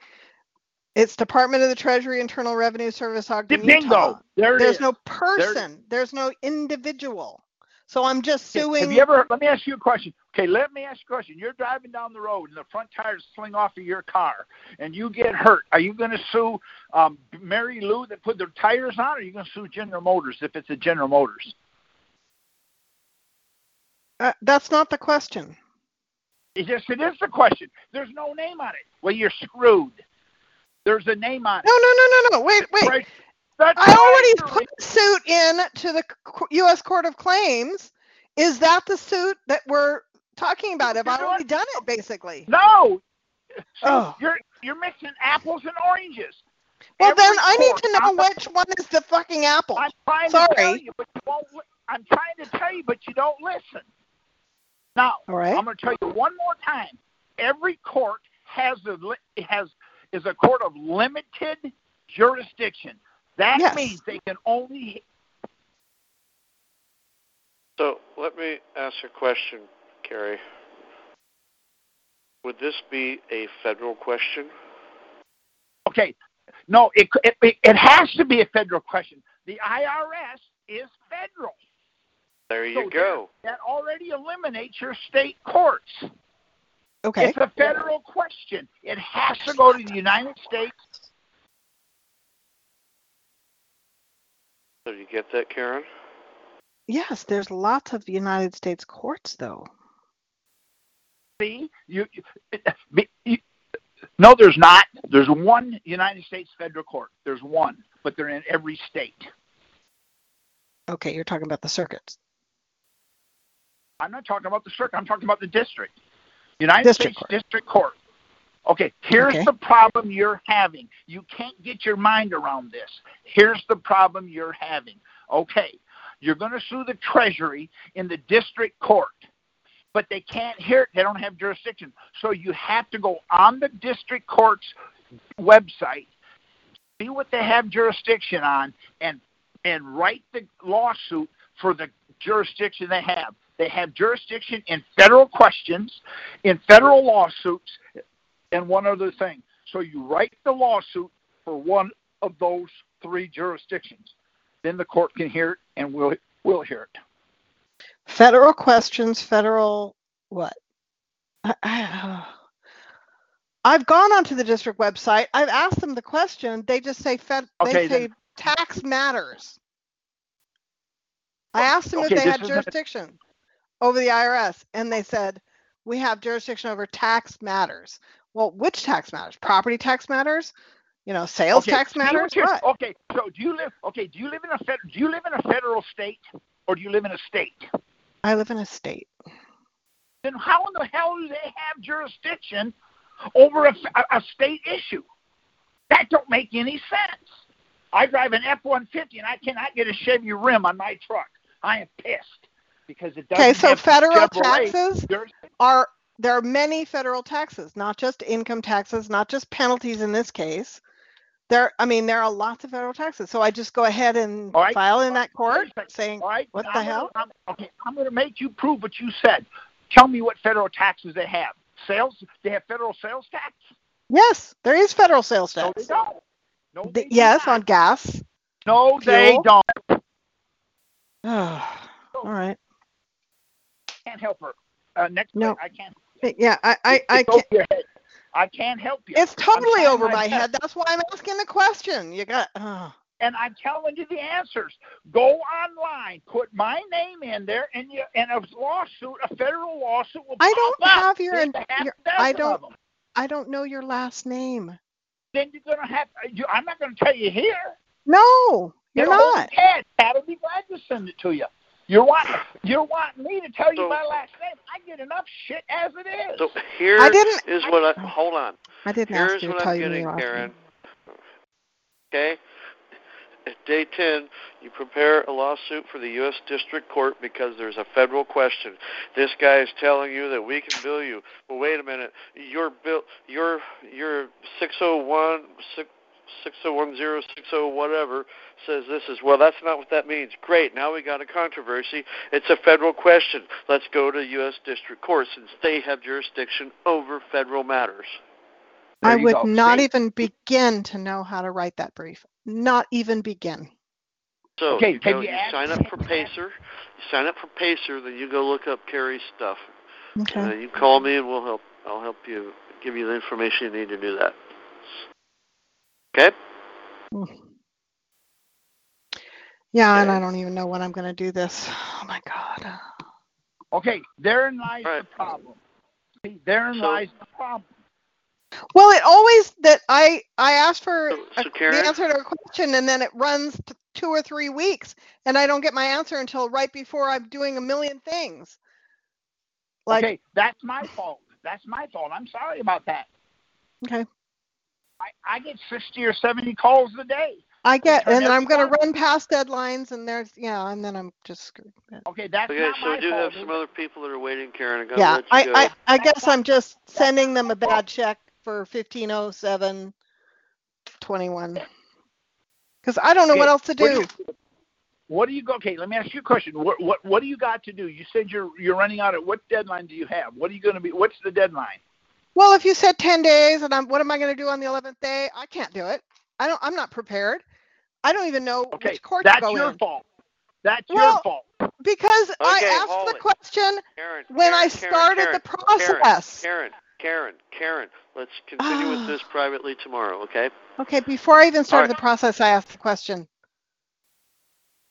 It's Department of the Treasury, Internal Revenue Service, Ogden, Utah. Bingo. There There's is. no person. There's no individual. So I'm just suing. Have you ever? Let me ask you a question. Okay, let me ask you a question. You're driving down the road and the front tires sling off of your car, and you get hurt. Are you going to sue um, Mary Lou that put their tires on, or are you going to sue General Motors if it's a General Motors? Uh, that's not the question. It just it is the question. There's no name on it. Well, you're screwed. There's a name on it. No, no, no, no, no. Wait, wait. Right. I already put a suit in to the U.S. Court of Claims. Is that the suit that we're talking about? Have I You're already done it, basically? No. See, Oh. You're you're mixing apples and oranges. Well, then I need to know apple. which one is the fucking apple. I'm trying to tell you, but you won't. li- I'm trying to tell you, but you don't listen. Now, All right. I'm going to tell you one more time. Every court has a li- has is a court of limited jurisdiction. That Yes. means they can only. So let me ask a question, Cary. Would this be a federal question? Okay, no, it it it has to be a federal question. The IRS is federal. There you So go. That already eliminates your state courts. Okay. It's a federal question. It has to go to the United States. So you get that, Karen? Yes, there's lots of United States courts, though. See, you, you, you, no, there's not. There's one United States federal court. There's one, but they're in every state. Okay, you're talking about the circuits. I'm not talking about the circuit. I'm talking about the district. United District States court. District Court. Okay, here's Okay. the problem you're having. You can't get your mind around this. Here's the problem you're having. Okay, you're going to sue the Treasury in the district court, but they can't hear it. They don't have jurisdiction. So you have to go on the district court's website, see what they have jurisdiction on, and and write the lawsuit for the jurisdiction they have. They have jurisdiction in federal questions, in federal lawsuits, and one other thing. So you write the lawsuit for one of those three jurisdictions. Then the court can hear it and we'll, we'll hear it. Federal questions, federal what? I, I, I've gone onto the district website. I've asked them the question. They just say fed. Okay, they say then- tax matters. I oh, asked them Okay, if they this had is jurisdiction over the IRS, and they said we have jurisdiction over tax matters. Well, which tax matters? Property tax matters? You know, sales Okay, tax see matters? you're- What? Okay, so do you live? Okay, do you live in a fed, Do you live in a federal state or do you live in a state? I live in a state. Then how in the hell do they have jurisdiction over a, a, a state issue? That don't make any sense. I drive an F-150 and I cannot get a Chevy rim on my truck. I am pissed because it doesn't Okay, so federal Chevrolet taxes are there are many federal taxes, not just income taxes, not just penalties in this case. There, I mean, there are lots of federal taxes. So I just go ahead and right. file in that court Wait a second. saying, right, what the I'm gonna- hell? I'm, okay, I'm going to make you prove what you said. Tell me what federal taxes they have. Sales? They have federal sales tax? yes, there is federal sales tax. No, they don't. No, they yes, on gas. No, they fuel. don't. All right. Can't help her. Uh, next No. I can't. Yeah, I, I, I can't. I can't help you. It's totally over my head. That's why I'm asking the question. You got. Oh. and I'm telling you the answers. Go online, put my name in there, and you and a lawsuit, a federal lawsuit will I don't up. have your your- I don't- I don't know your last name. Then you're gonna have. You, I'm not gonna tell you here. No, you're Get a hold of not. Ted. Ted will be glad to send it to you. You're wanting. You're wanting me to tell you my last name. I get enough shit as it is. So here I didn't- is what I hold on. I didn't Here's ask you to what tell I'm you getting, your last Karen. Okay? At day 10, you prepare a lawsuit for the U.S. District Court because there's a federal question. This guy is telling you that we can bill you. Well, wait a minute. Your bill, your your 601, 6, 6010, 60 whatever says this is well. That's not what that means. Great. Now we got a controversy. It's a federal question. Let's go to U.S. District Court since they have jurisdiction over federal matters. There I would go. not See? even begin to know how to write that brief. Not even begin. So Okay, you, have go, you you sign up for Pacer. You sign up for Pacer, then you go look up Cary's stuff. Okay. Uh, you call me and we'll help. I'll help you give you the information you need to do that. Okay. Yeah, and I don't even know when I'm going to do this. Oh my God. Okay, therein lies Right. the problem. See, therein So- lies the problem. Well, it always that I I asked for So- a, so Karen? the answer to a question and then it runs t- two or three weeks and I don't get my answer until right before I'm doing a million things. Like okay, that's my fault. That's my fault. I'm sorry about that. okay, I, I get 60 or 70 calls a day. I get, and then I'm going to run past deadlines, and there's yeah, and then I'm just screwed. Okay, that's Okay, not so my we do fault. have some other people that are waiting, Karen. I gotta Yeah, let you I, go. I, I guess I'm just sending them a bad check for 1507 21. Because I don't know what else to do do. What do you go? Okay, let me ask you a question. What what what do you got to do? You said you're you're running out. Of, what deadline do you have? What are you going to be? What's the deadline? Well, if you said 10 days, and I'm, what am I going to do on the 11th day? I can't do it. I don't. I'm not prepared. I don't even know Okay, which court that's to go your in fault. That's Well, your fault. because I asked the it. question Karen, when I Karen, Karen, started Karen, the process. Karen, Karen, Karen, let's continue with Ah. this privately tomorrow, okay? Okay, before I even started right. the process, I asked the question.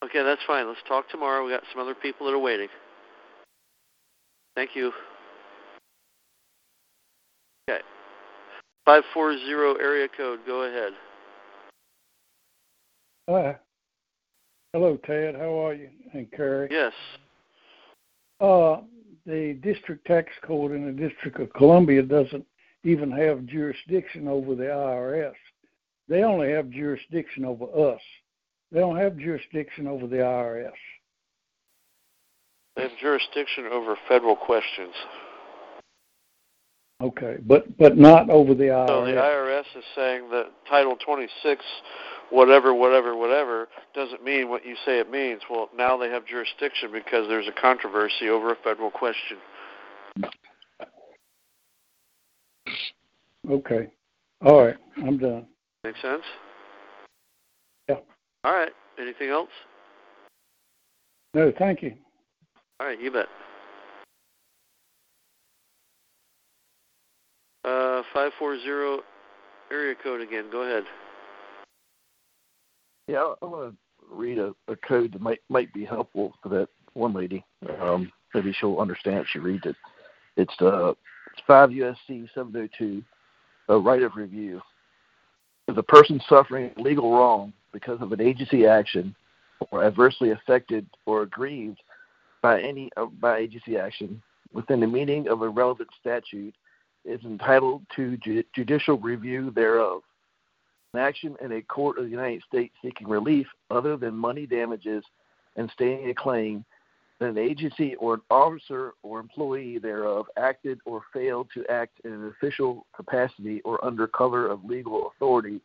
Okay, that's fine. Let's talk tomorrow. We got some other people that are waiting. Thank you. Okay. 540 area code, go ahead. Hi. Hello, Ted. How are you? And Cary. Yes. Uh, the district tax court in the District of Columbia doesn't even have jurisdiction over the IRS. They only have jurisdiction over us. They don't have jurisdiction over the IRS. They have jurisdiction over federal questions. Okay, but but not over the IRS. So the IRS is saying that Title 26, whatever, whatever, whatever, doesn't mean what you say it means. Well, now they have jurisdiction because there's a controversy over a federal question. Okay. All right, I'm done. Make sense? Yeah. All right. Anything else? No, thank you. All right, you bet. Uh, 540 area code again. Go ahead. Yeah, I, want to read a, a code that might might be helpful for that one lady. Um, maybe she'll understand if she reads it. It's uh, it's five USC seven hundred two, a right of review. If a person suffering legal wrong because of an agency action, or adversely affected or aggrieved by any uh, by agency action within the meaning of a relevant statute, is entitled to ju- judicial review thereof an action in a court of the United States seeking relief other than money damages and stating a claim that an agency or an officer or employee thereof acted or failed to act in an official capacity or under cover of legal authority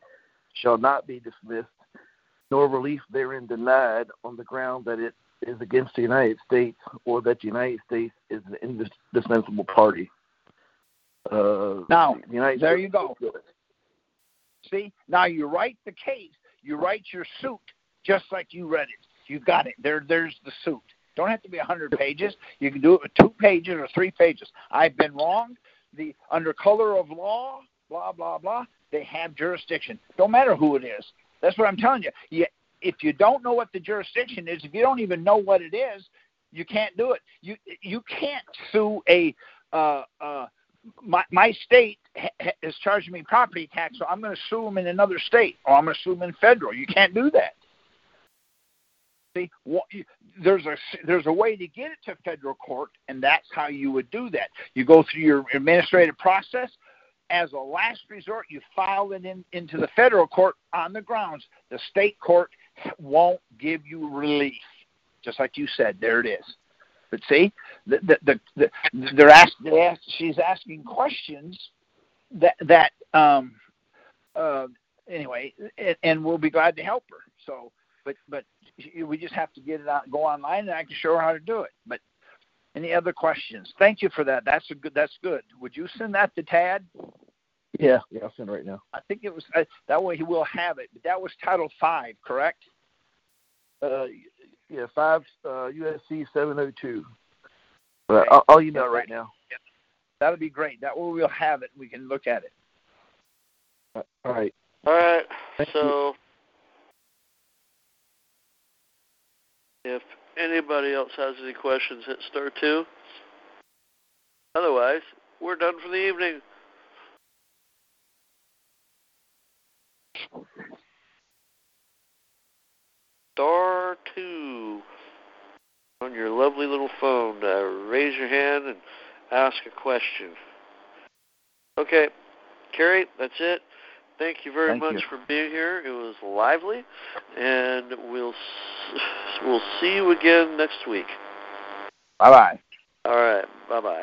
shall not be dismissed, nor relief therein denied on the ground that it is against the United States or that the United States is an indispensable party. Uh, Now, the United there States- you go. See, now you write the case, you write your suit just like you read it. You got it. There, there's the suit. Don't have to be a hundred pages. You can do it with two pages or three pages. I've been wrong. The under color of law, blah blah blah. They have jurisdiction. Don't matter who it is. That's what I'm telling you. you if you don't know what the jurisdiction is, if you don't even know what it is, you can't do it. You you can't sue a uh, uh, my my state ha- ha- is charging me property tax, so I'm going to sue them in another state, or I'm going to sue them in federal. You can't do that. See, what, there's a there's a way to get it to federal court, and that's how you would do that. You go through your administrative process. As a last resort, you file it in, into the federal court on the grounds the state court won't give you relief. Just like you said, there it is. But see, the, the, the, the, they're asked, they ask, she's asking questions that that um, uh, anyway, and, and we'll be glad to help her. So, but but we just have to get it out, go online, and I can show her how to do it. But any other questions? Thank you for that. That's a good. That's good. Would you send that to Tad? Yeah, yeah, I'll send it right now. I think it was uh, that way. He will have it. But that was Title Five, correct? Uh, yeah, five uh, USC seven oh two. But I'll, I'll email it right now. That'll be great. That way we'll have it. We can look at it. All right. All right. Thank you. so, if anybody else has any questions, hit star two. Otherwise, we're done for the evening. Star two on your lovely little phone to raise your hand and ask a question. Okay, Cary, that's it. thank you very Thank much you. for being here. It was lively, and we'll s- we'll see you again next week. Bye bye. All right. Bye bye.